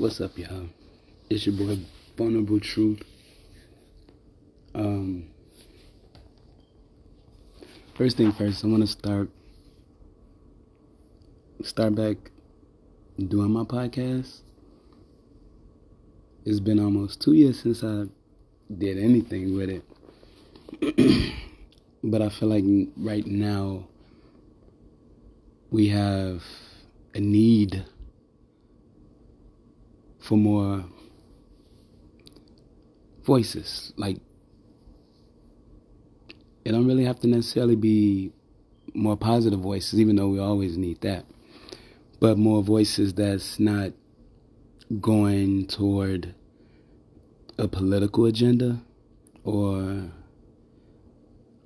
What's up, y'all? It's your boy Vulnerable Truth. Um, first thing first, I want to start start back doing my podcast. It's been almost two years since I did anything with it, but I feel like right now we have a need for more voices. Like, it don't really have to necessarily be more positive voices, even though we always need that. But more voices that's not going toward a political agenda or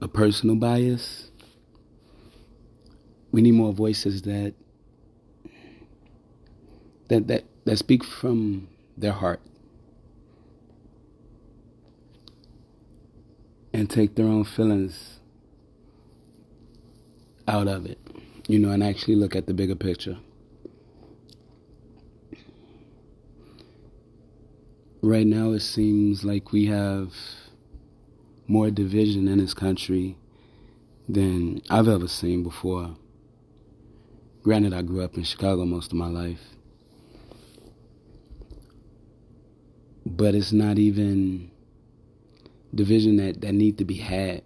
a personal bias. We need more voices that that that that speak from their heart and take their own feelings out of it, you know, and actually look at the bigger picture. Right now, it seems like we have more division in this country than I've ever seen before. Granted, I grew up in Chicago most of my life. But it's not even division that, that need to be had.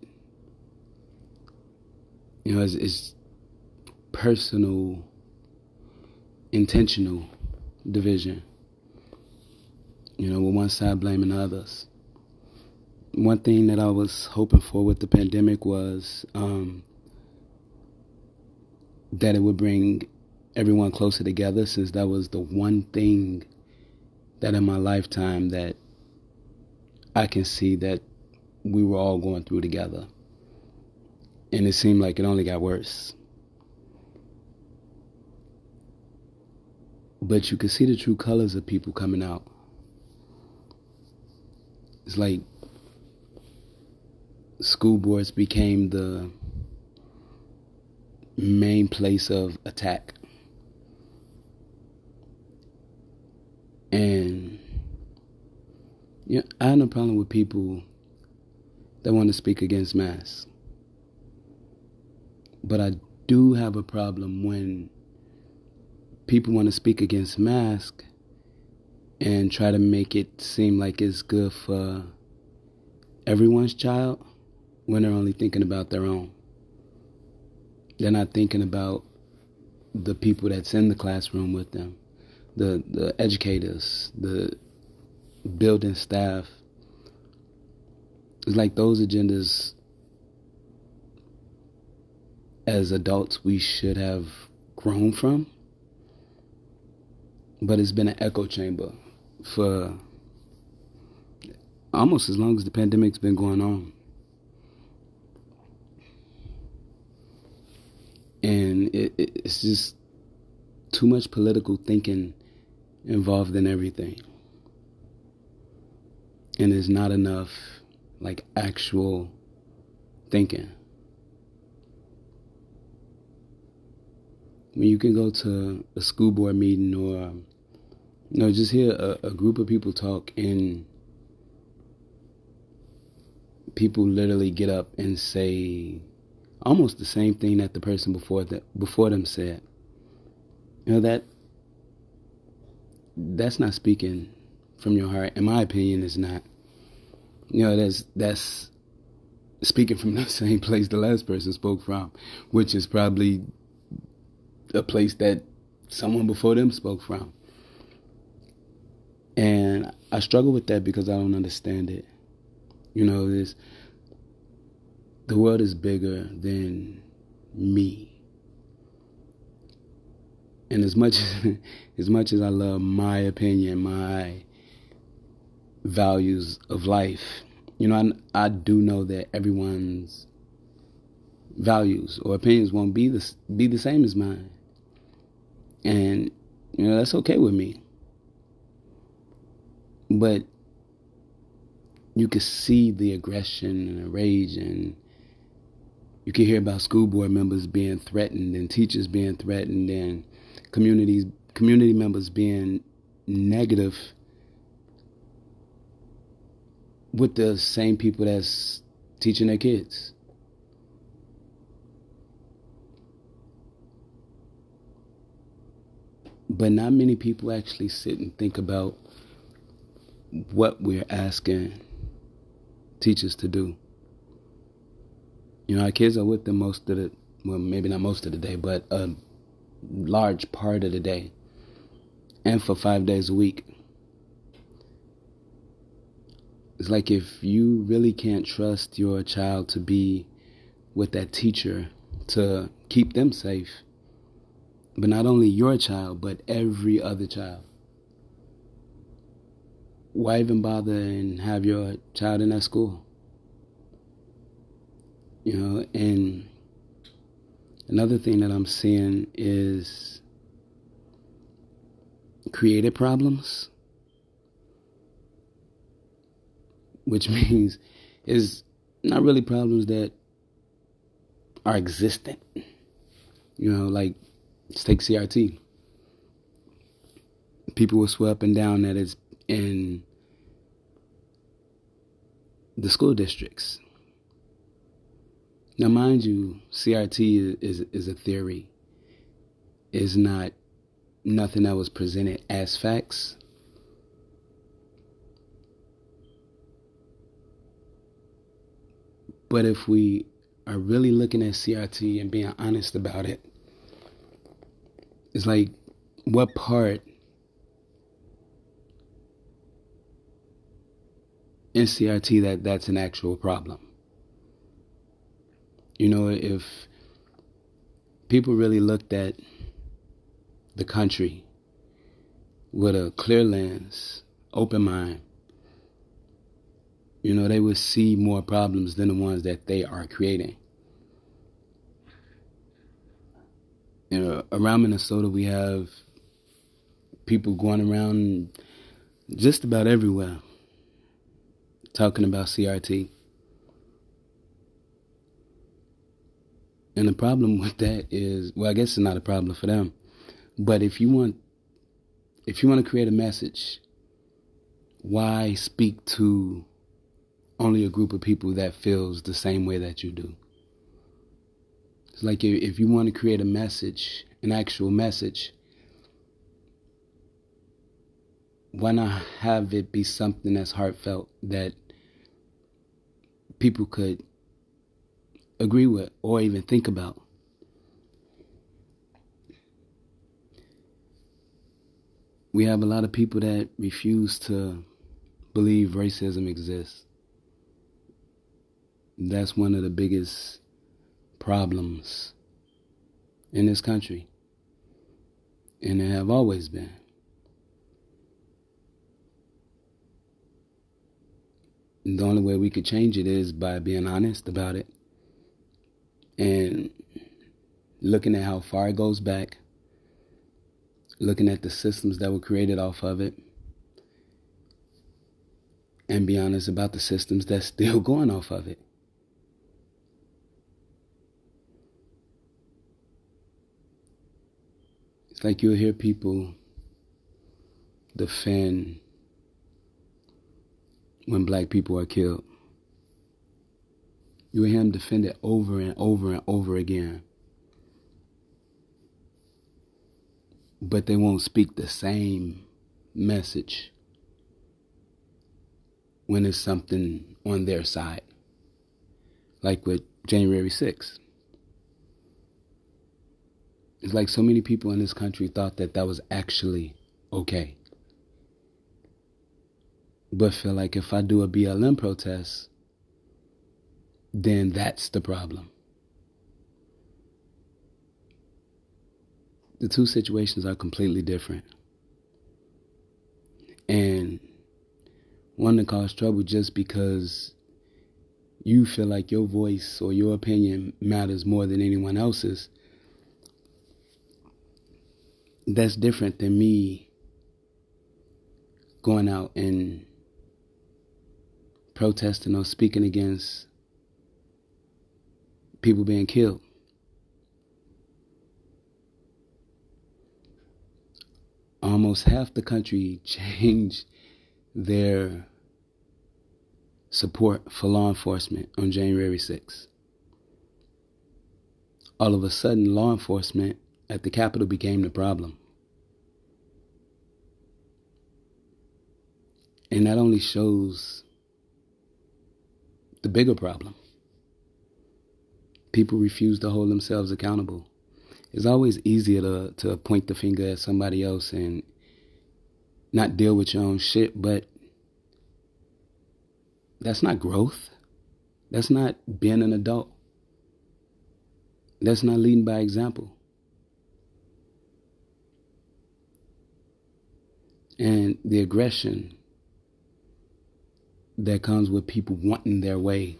You know, it's, it's personal, intentional division. You know, with one side blaming others. One thing that I was hoping for with the pandemic was um, that it would bring everyone closer together, since that was the one thing that in my lifetime that I can see that we were all going through together. And it seemed like it only got worse. But you could see the true colors of people coming out. It's like school boards became the main place of attack. And you know, I have no problem with people that want to speak against masks. But I do have a problem when people want to speak against masks and try to make it seem like it's good for everyone's child when they're only thinking about their own. They're not thinking about the people that's in the classroom with them the the educators, the building staff. It's like those agendas as adults we should have grown from. But it's been an echo chamber for almost as long as the pandemic's been going on. And it, it, it's just too much political thinking involved in everything. And there's not enough like actual thinking. When you can go to a school board meeting or you know, just hear a, a group of people talk and people literally get up and say almost the same thing that the person before that before them said. You know that that's not speaking from your heart. In my opinion, it's not. You know, that's that's speaking from the same place the last person spoke from, which is probably a place that someone before them spoke from. And I struggle with that because I don't understand it. You know, this the world is bigger than me and as much as much as I love my opinion, my values of life, you know, I, I do know that everyone's values or opinions won't be the be the same as mine, and you know that's okay with me. But you can see the aggression and the rage and you can hear about school board members being threatened and teachers being threatened and communities community members being negative with the same people that's teaching their kids. But not many people actually sit and think about what we're asking teachers to do. You know, our kids are with them most of the, well, maybe not most of the day, but a large part of the day, and for five days a week. It's like if you really can't trust your child to be with that teacher to keep them safe, but not only your child, but every other child. Why even bother and have your child in that school? You know, and another thing that I'm seeing is creative problems which means is not really problems that are existent. You know, like let's take CRT. People will swear up and down that it's in the school districts. Now, mind you, CRT is, is, is a theory. Is not nothing that was presented as facts. But if we are really looking at CRT and being honest about it, it's like what part in CRT that that's an actual problem. You know, if people really looked at the country with a clear lens, open mind, you know, they would see more problems than the ones that they are creating. You know, around Minnesota, we have people going around just about everywhere talking about CRT. And the problem with that is, well, I guess it's not a problem for them. But if you want, if you want to create a message, why speak to only a group of people that feels the same way that you do. It's like if you want to create a message, an actual message, why not have it be something that's heartfelt that people could agree with or even think about? We have a lot of people that refuse to believe racism exists. That's one of the biggest problems in this country. And they have always been. The only way we could change it is by being honest about it and looking at how far it goes back, looking at the systems that were created off of it, and be honest about the systems that's still going off of it. It's like you'll hear people defend when black people are killed. You hear them defend it over and over and over again. But they won't speak the same message when it's something on their side. Like with January 6th. It's like so many people in this country thought that that was actually okay. But feel like if I do a BLM protest, then that's the problem. The two situations are completely different. And one to cause trouble just because you feel like your voice or your opinion matters more than anyone else's that's different than me going out and protesting or speaking against people being killed. almost half the country changed their support for law enforcement on January 6th. All of a sudden, law enforcement at the Capitol became the problem. And that only shows the bigger problem. People refuse to hold themselves accountable. It's always easier to, to point the finger at somebody else and not deal with your own shit, but that's not growth. That's not being an adult. That's not leading by example. And the aggression that comes with people wanting their way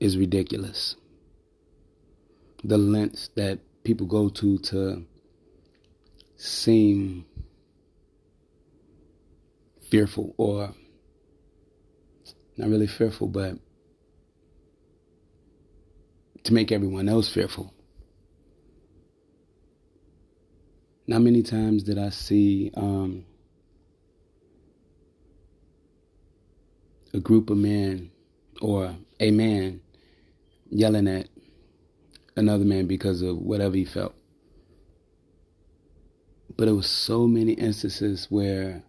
is ridiculous. The lengths that people go to to seem fearful or not really fearful, but to make everyone else fearful. Not many times did I see um, a group of men or a man yelling at another man because of whatever he felt. But it was so many instances where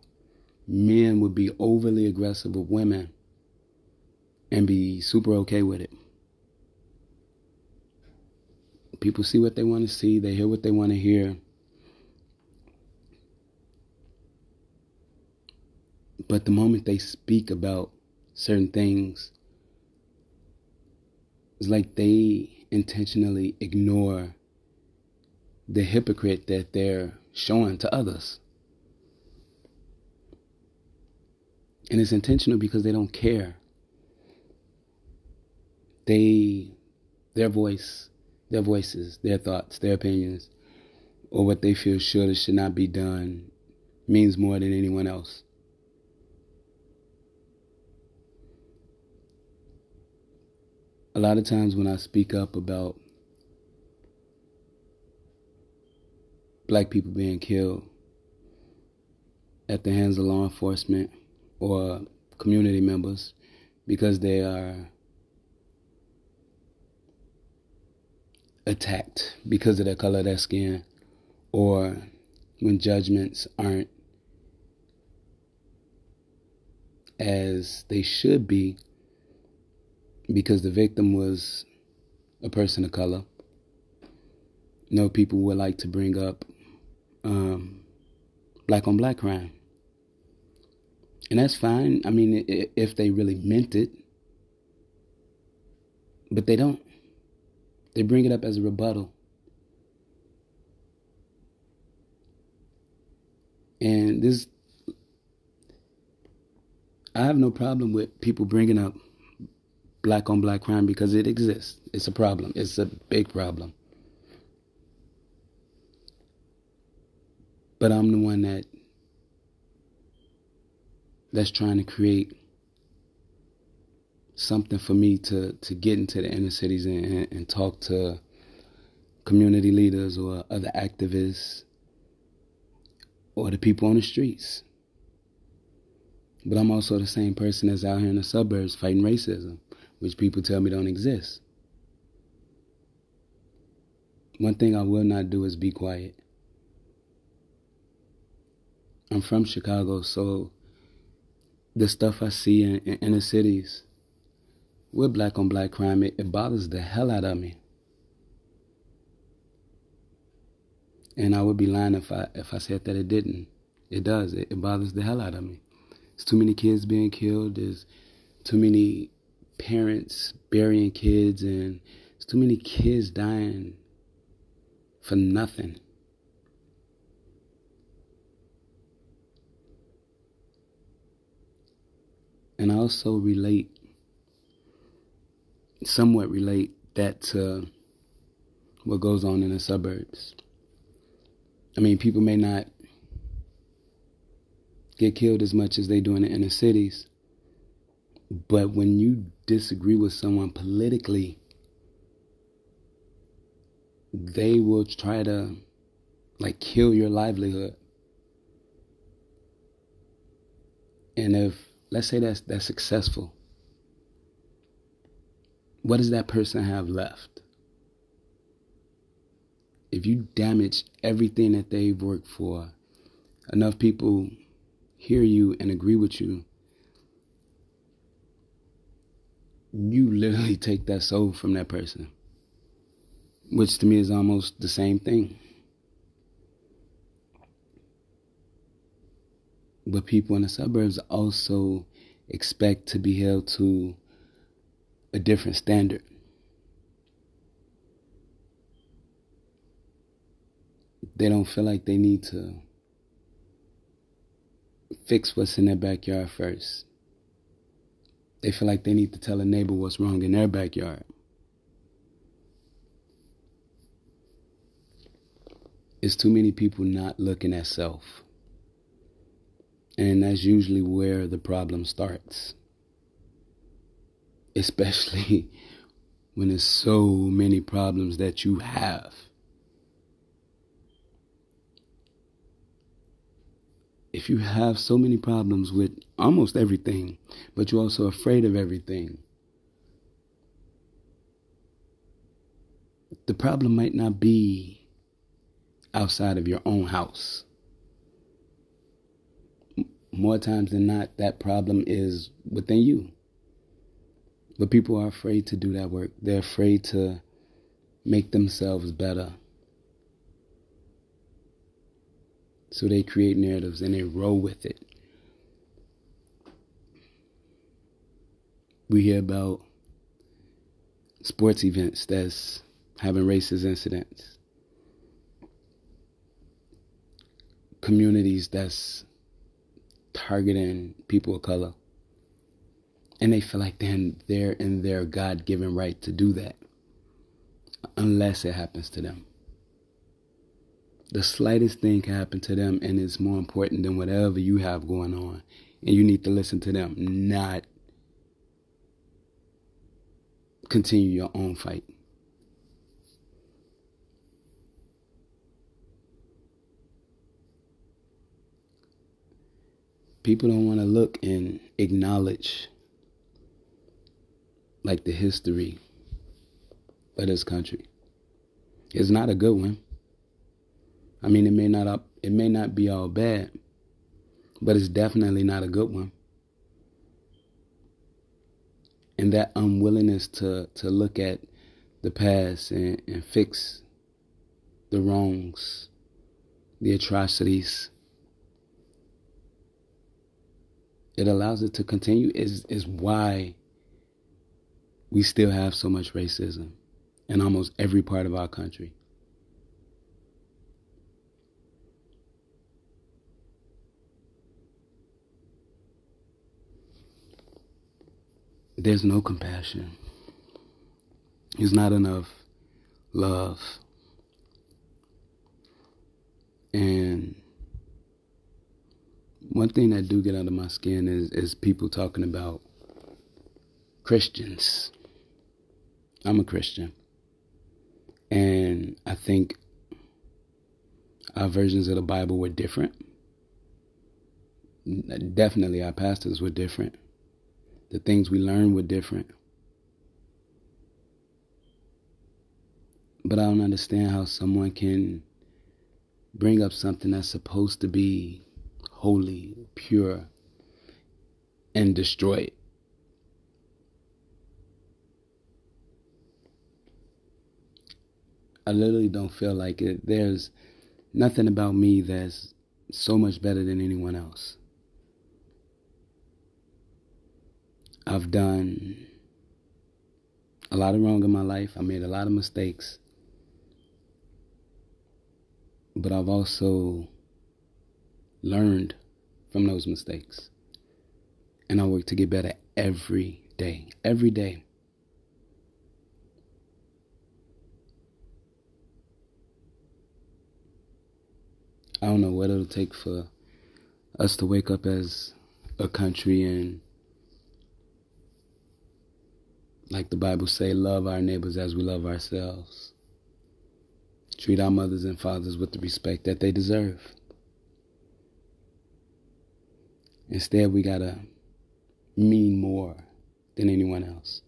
men would be overly aggressive with women and be super okay with it. People see what they want to see, they hear what they want to hear. But the moment they speak about certain things, it's like they intentionally ignore the hypocrite that they're showing to others. And it's intentional because they don't care. They, their voice, their voices, their thoughts, their opinions, or what they feel should or should not be done means more than anyone else. A lot of times when I speak up about black people being killed at the hands of law enforcement or community members because they are attacked because of the color of their skin or when judgments aren't as they should be because the victim was a person of color. No people would like to bring up um, black on black crime. And that's fine. I mean, if they really meant it. But they don't. They bring it up as a rebuttal. And this, I have no problem with people bringing up black on black crime because it exists. It's a problem. It's a big problem. But I'm the one that that's trying to create something for me to, to get into the inner cities and, and talk to community leaders or other activists or the people on the streets. But I'm also the same person that's out here in the suburbs fighting racism, which people tell me don't exist. One thing I will not do is be quiet. I'm from Chicago, so the stuff I see in, in inner cities with black on black crime, it, it bothers the hell out of me. And I would be lying if I if I said that it didn't. It does. It, it bothers the hell out of me. There's too many kids being killed. There's too many parents burying kids, and there's too many kids dying for nothing. And I also relate, somewhat relate that to what goes on in the suburbs. I mean, people may not get killed as much as they do in the inner cities, but when you disagree with someone politically, they will try to like kill your livelihood. And if let's say that's that's successful, what does that person have left? If you damage everything that they've worked for, enough people hear you and agree with you you literally take that soul from that person, which to me is almost the same thing. But people in the suburbs also expect to be held to a different standard. They don't feel like they need to fix what's in their backyard first. They feel like they need to tell a neighbor what's wrong in their backyard. It's too many people not looking at self. And that's usually where the problem starts. Especially when there's so many problems that you have. If you have so many problems with almost everything, but you're also afraid of everything, the problem might not be outside of your own house. More times than not, that problem is within you. But people are afraid to do that work. They're afraid to make themselves better. So they create narratives and they roll with it. We hear about sports events that's having racist incidents, communities that's targeting people of color. And they feel like they're, they're in their God given right to do that, unless it happens to them the slightest thing can happen to them and it's more important than whatever you have going on. And you need to listen to them, not continue your own fight. People don't want to look and acknowledge like the history of this country. It's not a good one. I mean, it may not it may not be all bad, but it's definitely not a good one. And that unwillingness to to look at the past and, and fix the wrongs, the atrocities, it allows it to continue is is why we still have so much racism in almost every part of our country. There's no compassion. There's not enough love. And one thing that do get under my skin is, is people talking about Christians. I'm a Christian. And I think our versions of the Bible were different. Definitely, our pastors were different the things we learned were different. But I don't understand how someone can bring up something that's supposed to be holy, pure, and destroy it. I literally don't feel like it. There's nothing about me that's so much better than anyone else. I've done a lot of wrong in my life. I made a lot of mistakes. But I've also learned from those mistakes. And I work to get better every day. Every day. I don't know what it'll take for us to wake up as a country and like the Bible say, love our neighbors as we love ourselves. Treat our mothers and fathers with the respect that they deserve. Instead, we gotta mean more than anyone else.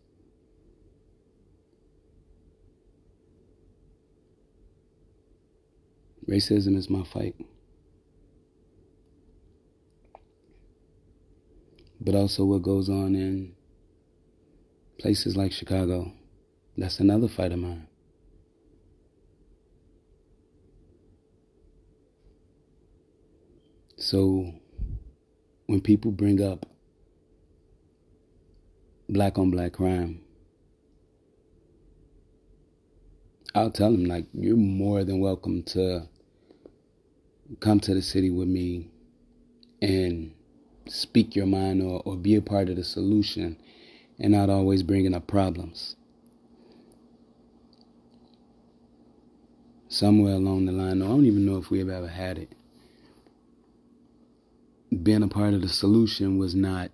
Racism is my fight. But also what goes on in places like Chicago. That's another fight of mine. So when people bring up black on black crime, I'll tell them like you're more than welcome to come to the city with me and speak your mind or, or be a part of the solution and not always bringing up problems. Somewhere along the line, I don't even know if we've ever had it. Being a part of the solution was not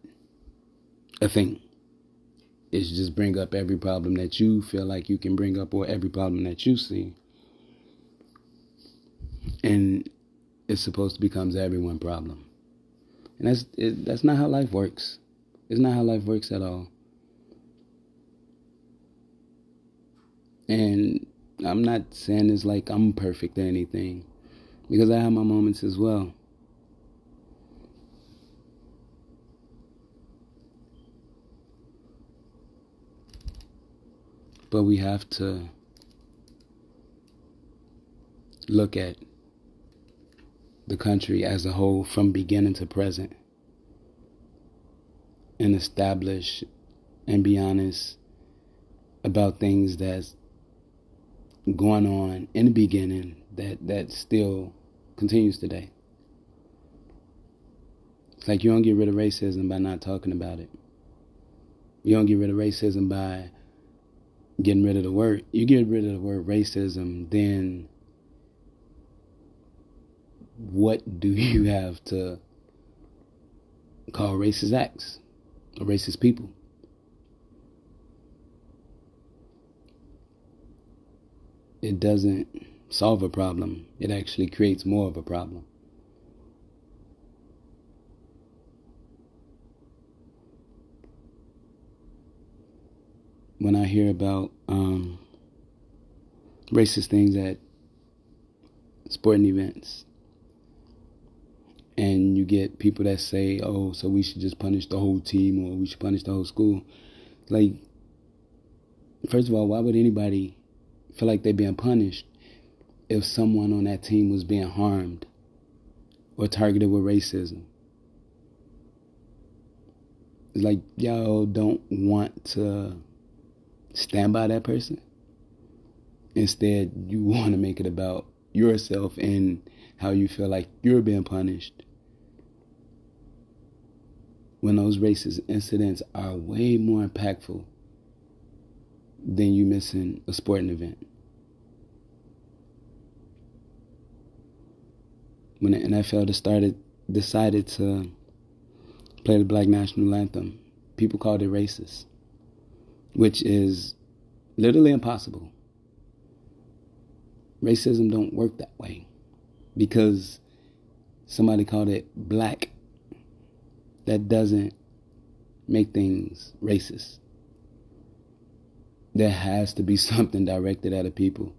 a thing. It's just bring up every problem that you feel like you can bring up or every problem that you see. And it's supposed to become everyone problem. And that's it, that's not how life works. It's not how life works at all. And I'm not saying it's like I'm perfect or anything, because I have my moments as well. But we have to look at the country as a whole from beginning to present and establish and be honest about things that's going on in the beginning that that still continues today. It's like you don't get rid of racism by not talking about it. You don't get rid of racism by getting rid of the word. You get rid of the word racism, then what do you have to call racist acts or racist people? It doesn't solve a problem, it actually creates more of a problem. When I hear about um, racist things at sporting events, and you get people that say, "Oh, so we should just punish the whole team or we should punish the whole school." Like, first of all, why would anybody feel like they're being punished if someone on that team was being harmed or targeted with racism? It's like y'all don't want to stand by that person. Instead, you want to make it about yourself and how you feel like you're being punished when those racist incidents are way more impactful than you're missing a sporting event. When the NFL started, decided to play the black national anthem, people called it racist, which is literally impossible. Racism don't work that way because somebody called it black that doesn't make things racist. There has to be something directed at a people.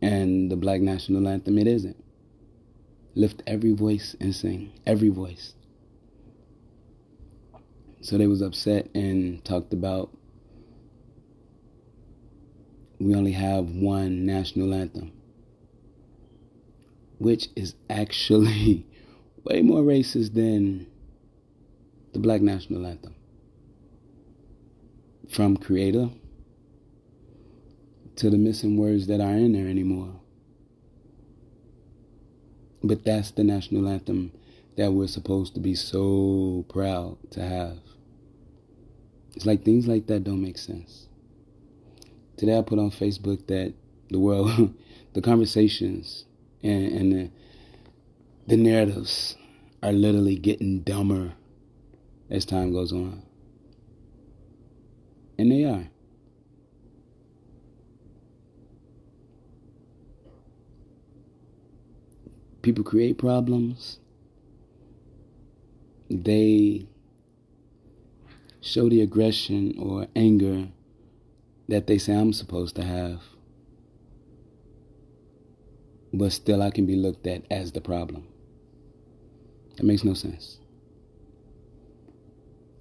And the Black National Anthem, it isn't. Lift every voice and sing. Every voice. So they was upset and talked about we only have one national anthem which is actually way more racist than the black national anthem. From creator to the missing words that aren't in there anymore. But that's the national anthem that we're supposed to be so proud to have. It's like things like that don't make sense. Today I put on Facebook that the world, the conversations and, and the, the narratives are literally getting dumber as time goes on. And they are. people create problems, they show the aggression or anger that they say I'm supposed to have, but still I can be looked at as the problem. That makes no sense.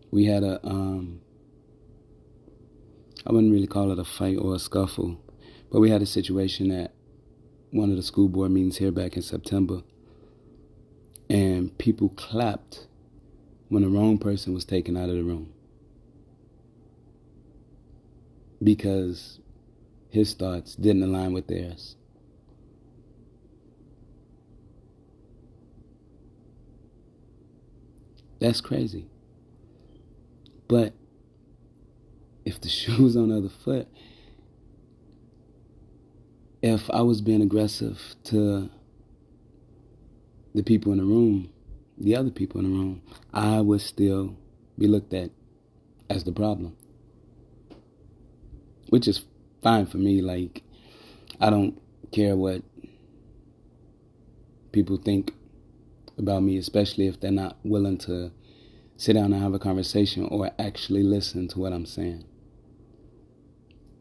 We had a, um, I wouldn't really call it a fight or a scuffle, but we had a situation at one of the school board meetings here back in September, and people clapped when the wrong person was taken out of the room because his thoughts didn't align with theirs. That's crazy. But if the shoe's on the other foot, if I was being aggressive to the people in the room, the other people in the room, I would still be looked at as the problem. Which is fine for me. Like, I don't care what people think about me, especially if they're not willing to sit down and have a conversation or actually listen to what I'm saying.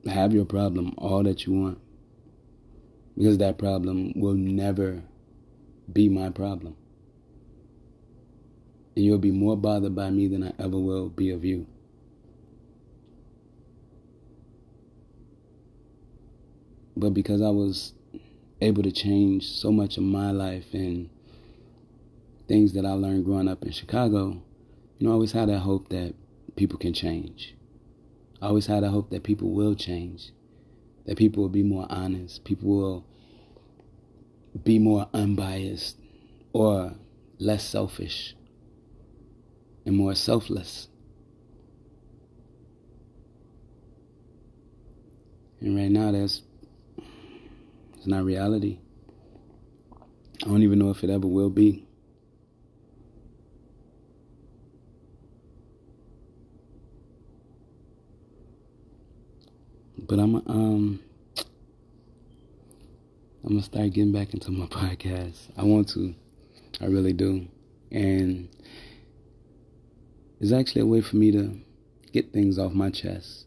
Have your problem all that you want because that problem will never be my problem. And you'll be more bothered by me than I ever will be of you. But because I was able to change so much of my life and things that I learned growing up in Chicago, you know, I always had that hope that people can change. I always had a hope that people will change, that people will be more honest, people will be more unbiased or less selfish and more selfless. And right now, that's it's not reality. I don't even know if it ever will be. But I'm um I'm gonna start getting back into my podcast. I want to. I really do. And it's actually a way for me to get things off my chest.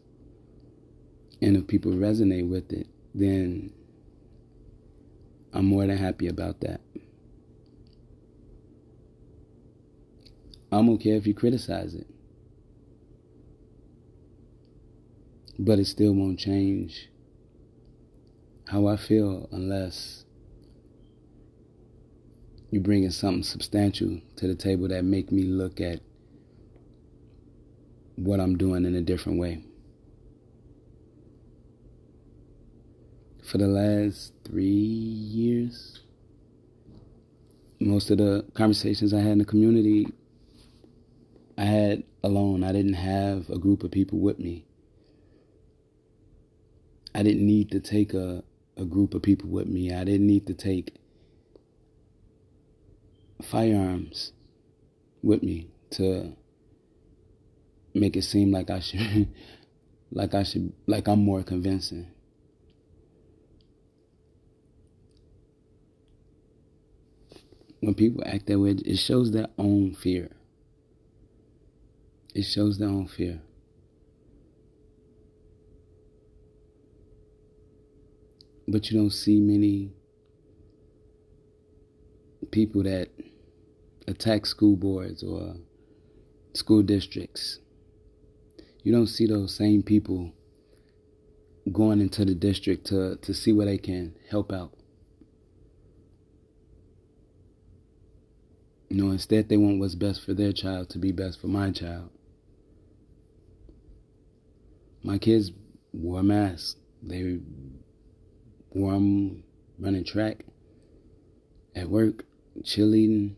And if people resonate with it, then I'm more than happy about that. I'm okay if you criticize it. But it still won't change how I feel unless you're bringing something substantial to the table that make me look at what I'm doing in a different way. For the last three years, most of the conversations I had in the community, I had alone. I didn't have a group of people with me. I didn't need to take a, a group of people with me. I didn't need to take firearms with me to make it seem like I should like I should like I'm more convincing. When people act that way, it shows their own fear. It shows their own fear. But you don't see many people that attack school boards or school districts. You don't see those same people going into the district to, to see where they can help out. You know, instead they want what's best for their child to be best for my child. My kids wore masks. They where I'm running track, at work, cheerleading.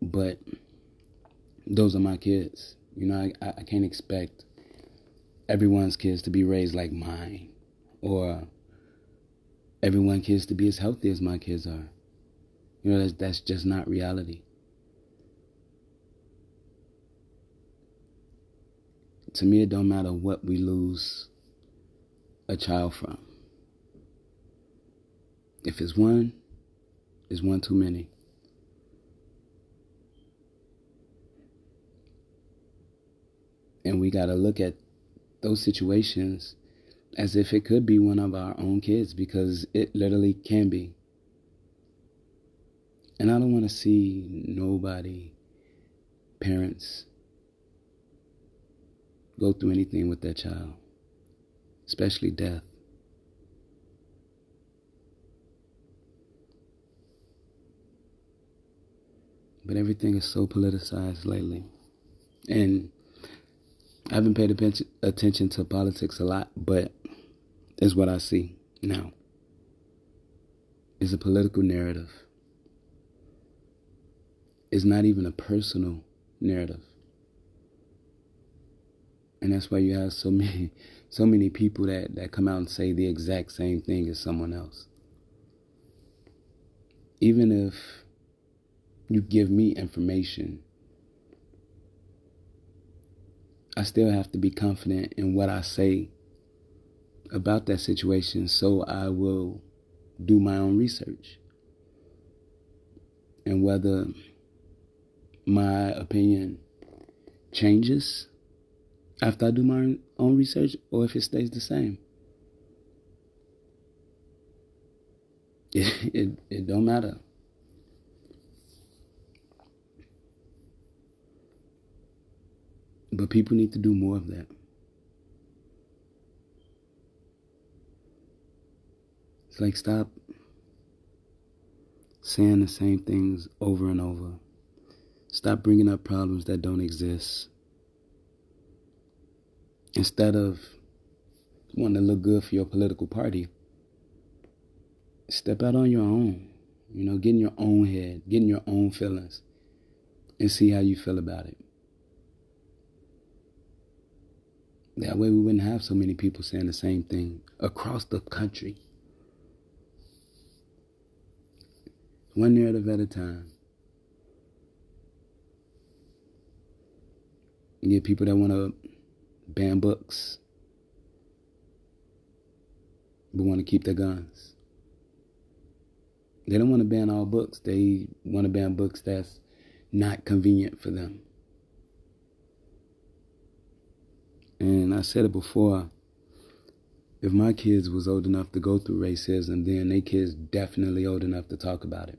But those are my kids. You know, I, I can't expect everyone's kids to be raised like mine or everyone's kids to be as healthy as my kids are. You know, that's, that's just not reality. To me, it don't matter what we lose a child from. If it's one, it's one too many. And we got to look at those situations as if it could be one of our own kids because it literally can be. And I don't want to see nobody, parents, go through anything with their child, especially death. But everything is so politicized lately. And I haven't paid attention to politics a lot, but it's what I see now. It's a political narrative. It's not even a personal narrative. And that's why you have so many so many people that, that come out and say the exact same thing as someone else. Even if you give me information I still have to be confident in what I say about that situation, so I will do my own research. And whether my opinion changes after I do my own research or if it stays the same. It, it, it don't matter. But people need to do more of that. It's like stop saying the same things over and over. Stop bringing up problems that don't exist. Instead of wanting to look good for your political party, step out on your own. You know, get in your own head, get in your own feelings, and see how you feel about it. That way we wouldn't have so many people saying the same thing across the country. One narrative at a time. You get people that want to ban books, but want to keep their guns. They don't want to ban all books. They want to ban books that's not convenient for them. And I said it before. If my kids was old enough to go through racism, then they kids definitely old enough to talk about it.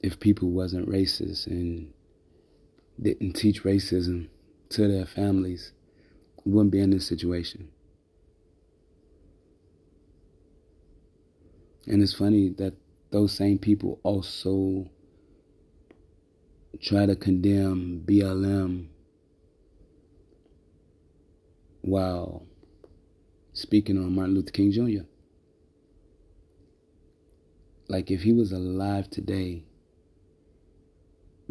If people wasn't racist and didn't teach racism to their families, we wouldn't be in this situation. And it's funny that those same people also try to condemn BLM while speaking on Martin Luther King Jr. Like if he was alive today,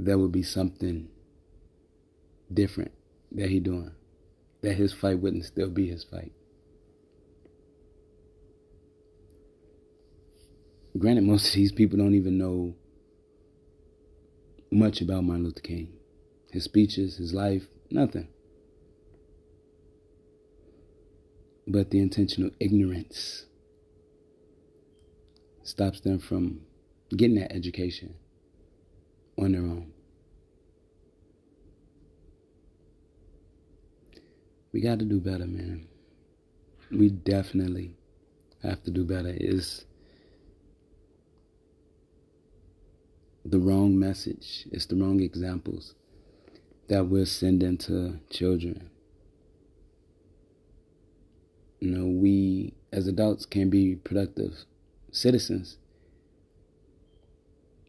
there would be something different that he doing. That his fight wouldn't still be his fight. Granted, most of these people don't even know much about Martin Luther King. His speeches, his life, nothing. But the intentional ignorance stops them from getting that education on their own. We got to do better, man. We definitely have to do better. Is the wrong message. It's the wrong examples that we're sending to children. You know, we as adults can be productive citizens.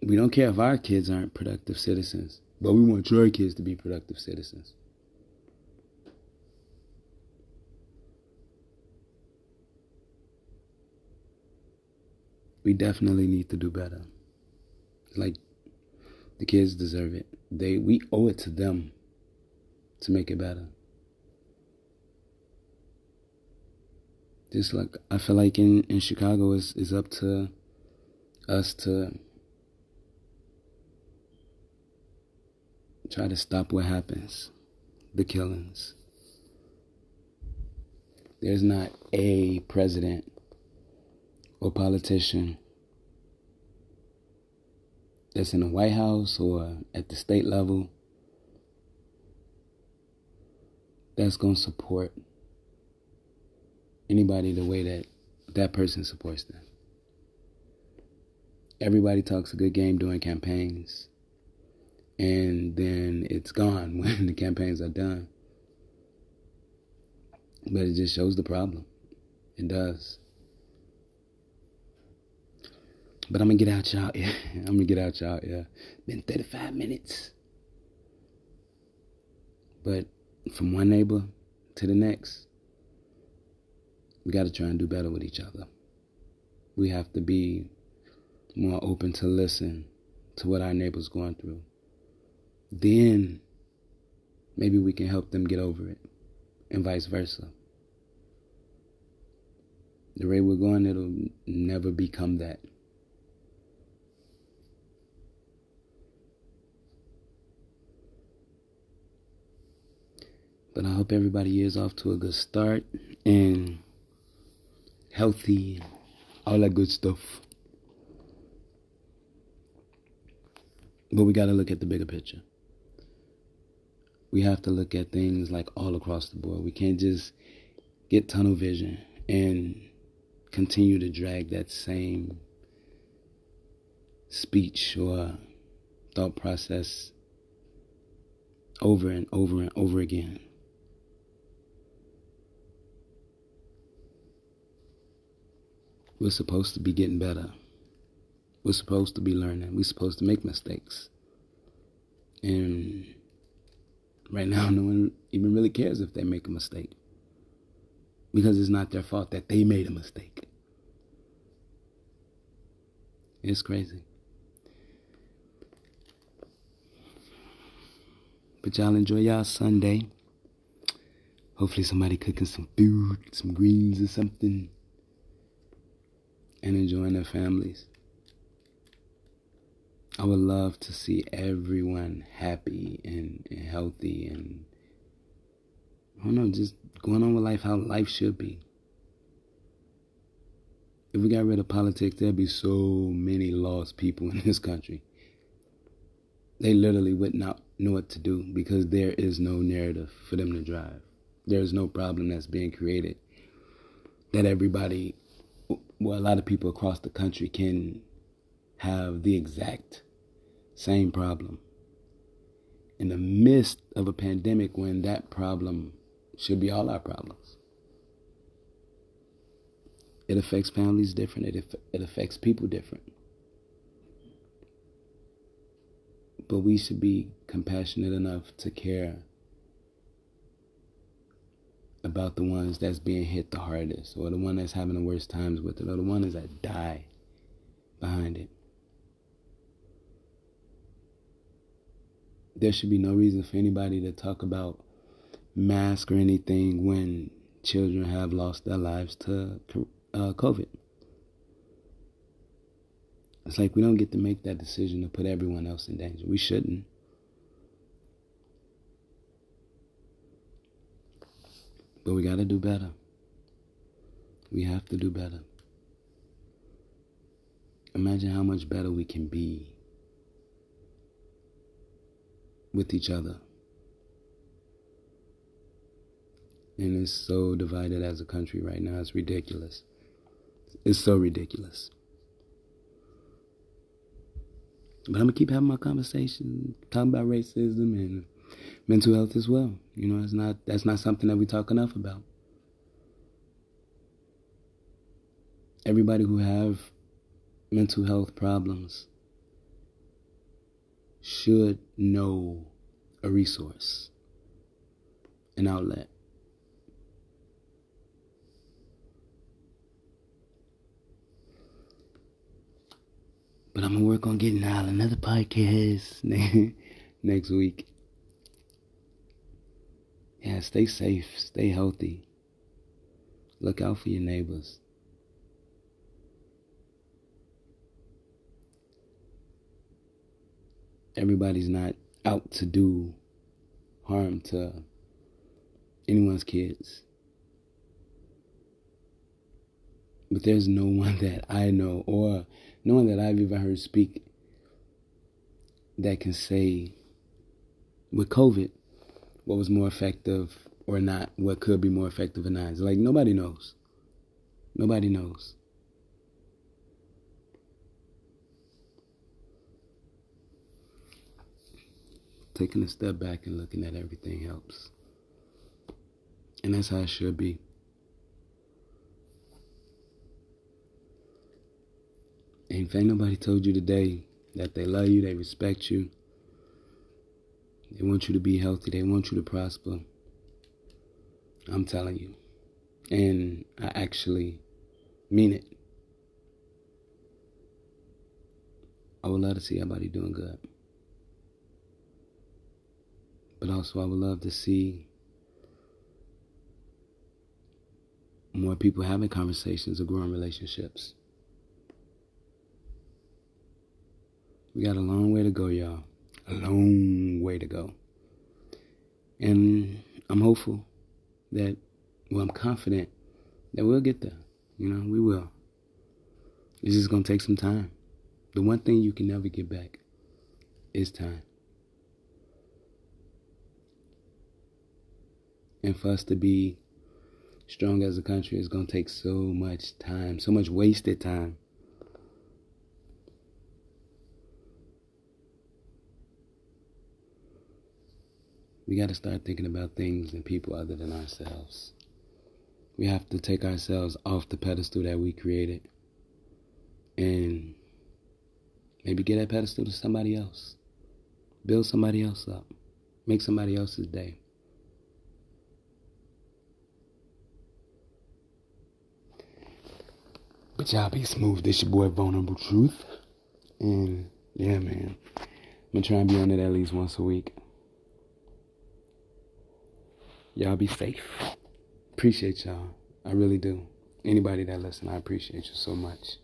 We don't care if our kids aren't productive citizens, but we want your kids to be productive citizens. We definitely need to do better. Like the kids deserve it. They we owe it to them to make it better. Just like I feel like in, in Chicago is is up to us to try to stop what happens, the killings. There's not a president or politician that's in the White House or at the state level that's going to support anybody the way that that person supports them. Everybody talks a good game during campaigns, and then it's gone when the campaigns are done. But it just shows the problem. It does. But I'm gonna get out y'all. Yeah, I'm gonna get out y'all. Yeah, been 35 minutes. But from one neighbor to the next, we got to try and do better with each other. We have to be more open to listen to what our neighbor's going through. Then maybe we can help them get over it, and vice versa. The way we're going, it'll never become that. But I hope everybody is off to a good start and healthy, all that good stuff. But we got to look at the bigger picture. We have to look at things like all across the board. We can't just get tunnel vision and continue to drag that same speech or thought process over and over and over again. We're supposed to be getting better. We're supposed to be learning. We're supposed to make mistakes. And right now, no one even really cares if they make a mistake. Because it's not their fault that they made a mistake. It's crazy. But y'all enjoy y'all Sunday. Hopefully somebody cooking some food, some greens or something and enjoying their families. I would love to see everyone happy and, and healthy and I don't know, just going on with life how life should be. If we got rid of politics, there'd be so many lost people in this country. They literally would not know what to do because there is no narrative for them to drive. There is no problem that's being created that everybody well, a lot of people across the country can have the exact same problem. In the midst of a pandemic, when that problem should be all our problems, it affects families different, it, it affects people different. But we should be compassionate enough to care about the ones that's being hit the hardest or the one that's having the worst times with it or the ones that die behind it. There should be no reason for anybody to talk about mask or anything when children have lost their lives to uh, COVID. It's like we don't get to make that decision to put everyone else in danger. We shouldn't. But we got to do better. We have to do better. Imagine how much better we can be with each other. And it's so divided as a country right now. It's ridiculous. It's so ridiculous. But I'm to keep having my conversation, talking about racism and mental health as well. You know, it's not that's not something that we talk enough about. Everybody who have mental health problems should know a resource, an outlet. But I'm gonna work on getting out another podcast next week yeah, stay safe, stay healthy. Look out for your neighbors. Everybody's not out to do harm to anyone's kids. But there's no one that I know or no one that I've ever heard speak that can say with COVID what was more effective or not, what could be more effective or not. It's like nobody knows. Nobody knows. Taking a step back and looking at everything helps. And that's how it should be. And if ain't nobody told you today that they love you, they respect you, they want you to be healthy, they want you to prosper, I'm telling you. And I actually mean it. I would love to see everybody doing good. But also, I would love to see more people having conversations or growing relationships. We got a long way to go, y'all. A long way to go. And I'm hopeful that, well, I'm confident that we'll get there. You know, we will. It's just going to take some time. The one thing you can never get back is time. And for us to be strong as a country is going to take so much time, so much wasted time. We got to start thinking about things and people other than ourselves. We have to take ourselves off the pedestal that we created and maybe get that pedestal to somebody else. Build somebody else up. Make somebody else's day. But y'all be smooth. This your boy Vulnerable Truth. And yeah, man. I'm gonna try and be on it at least once a week. Y'all be safe. Appreciate y'all. I really do. Anybody that listen, I appreciate you so much.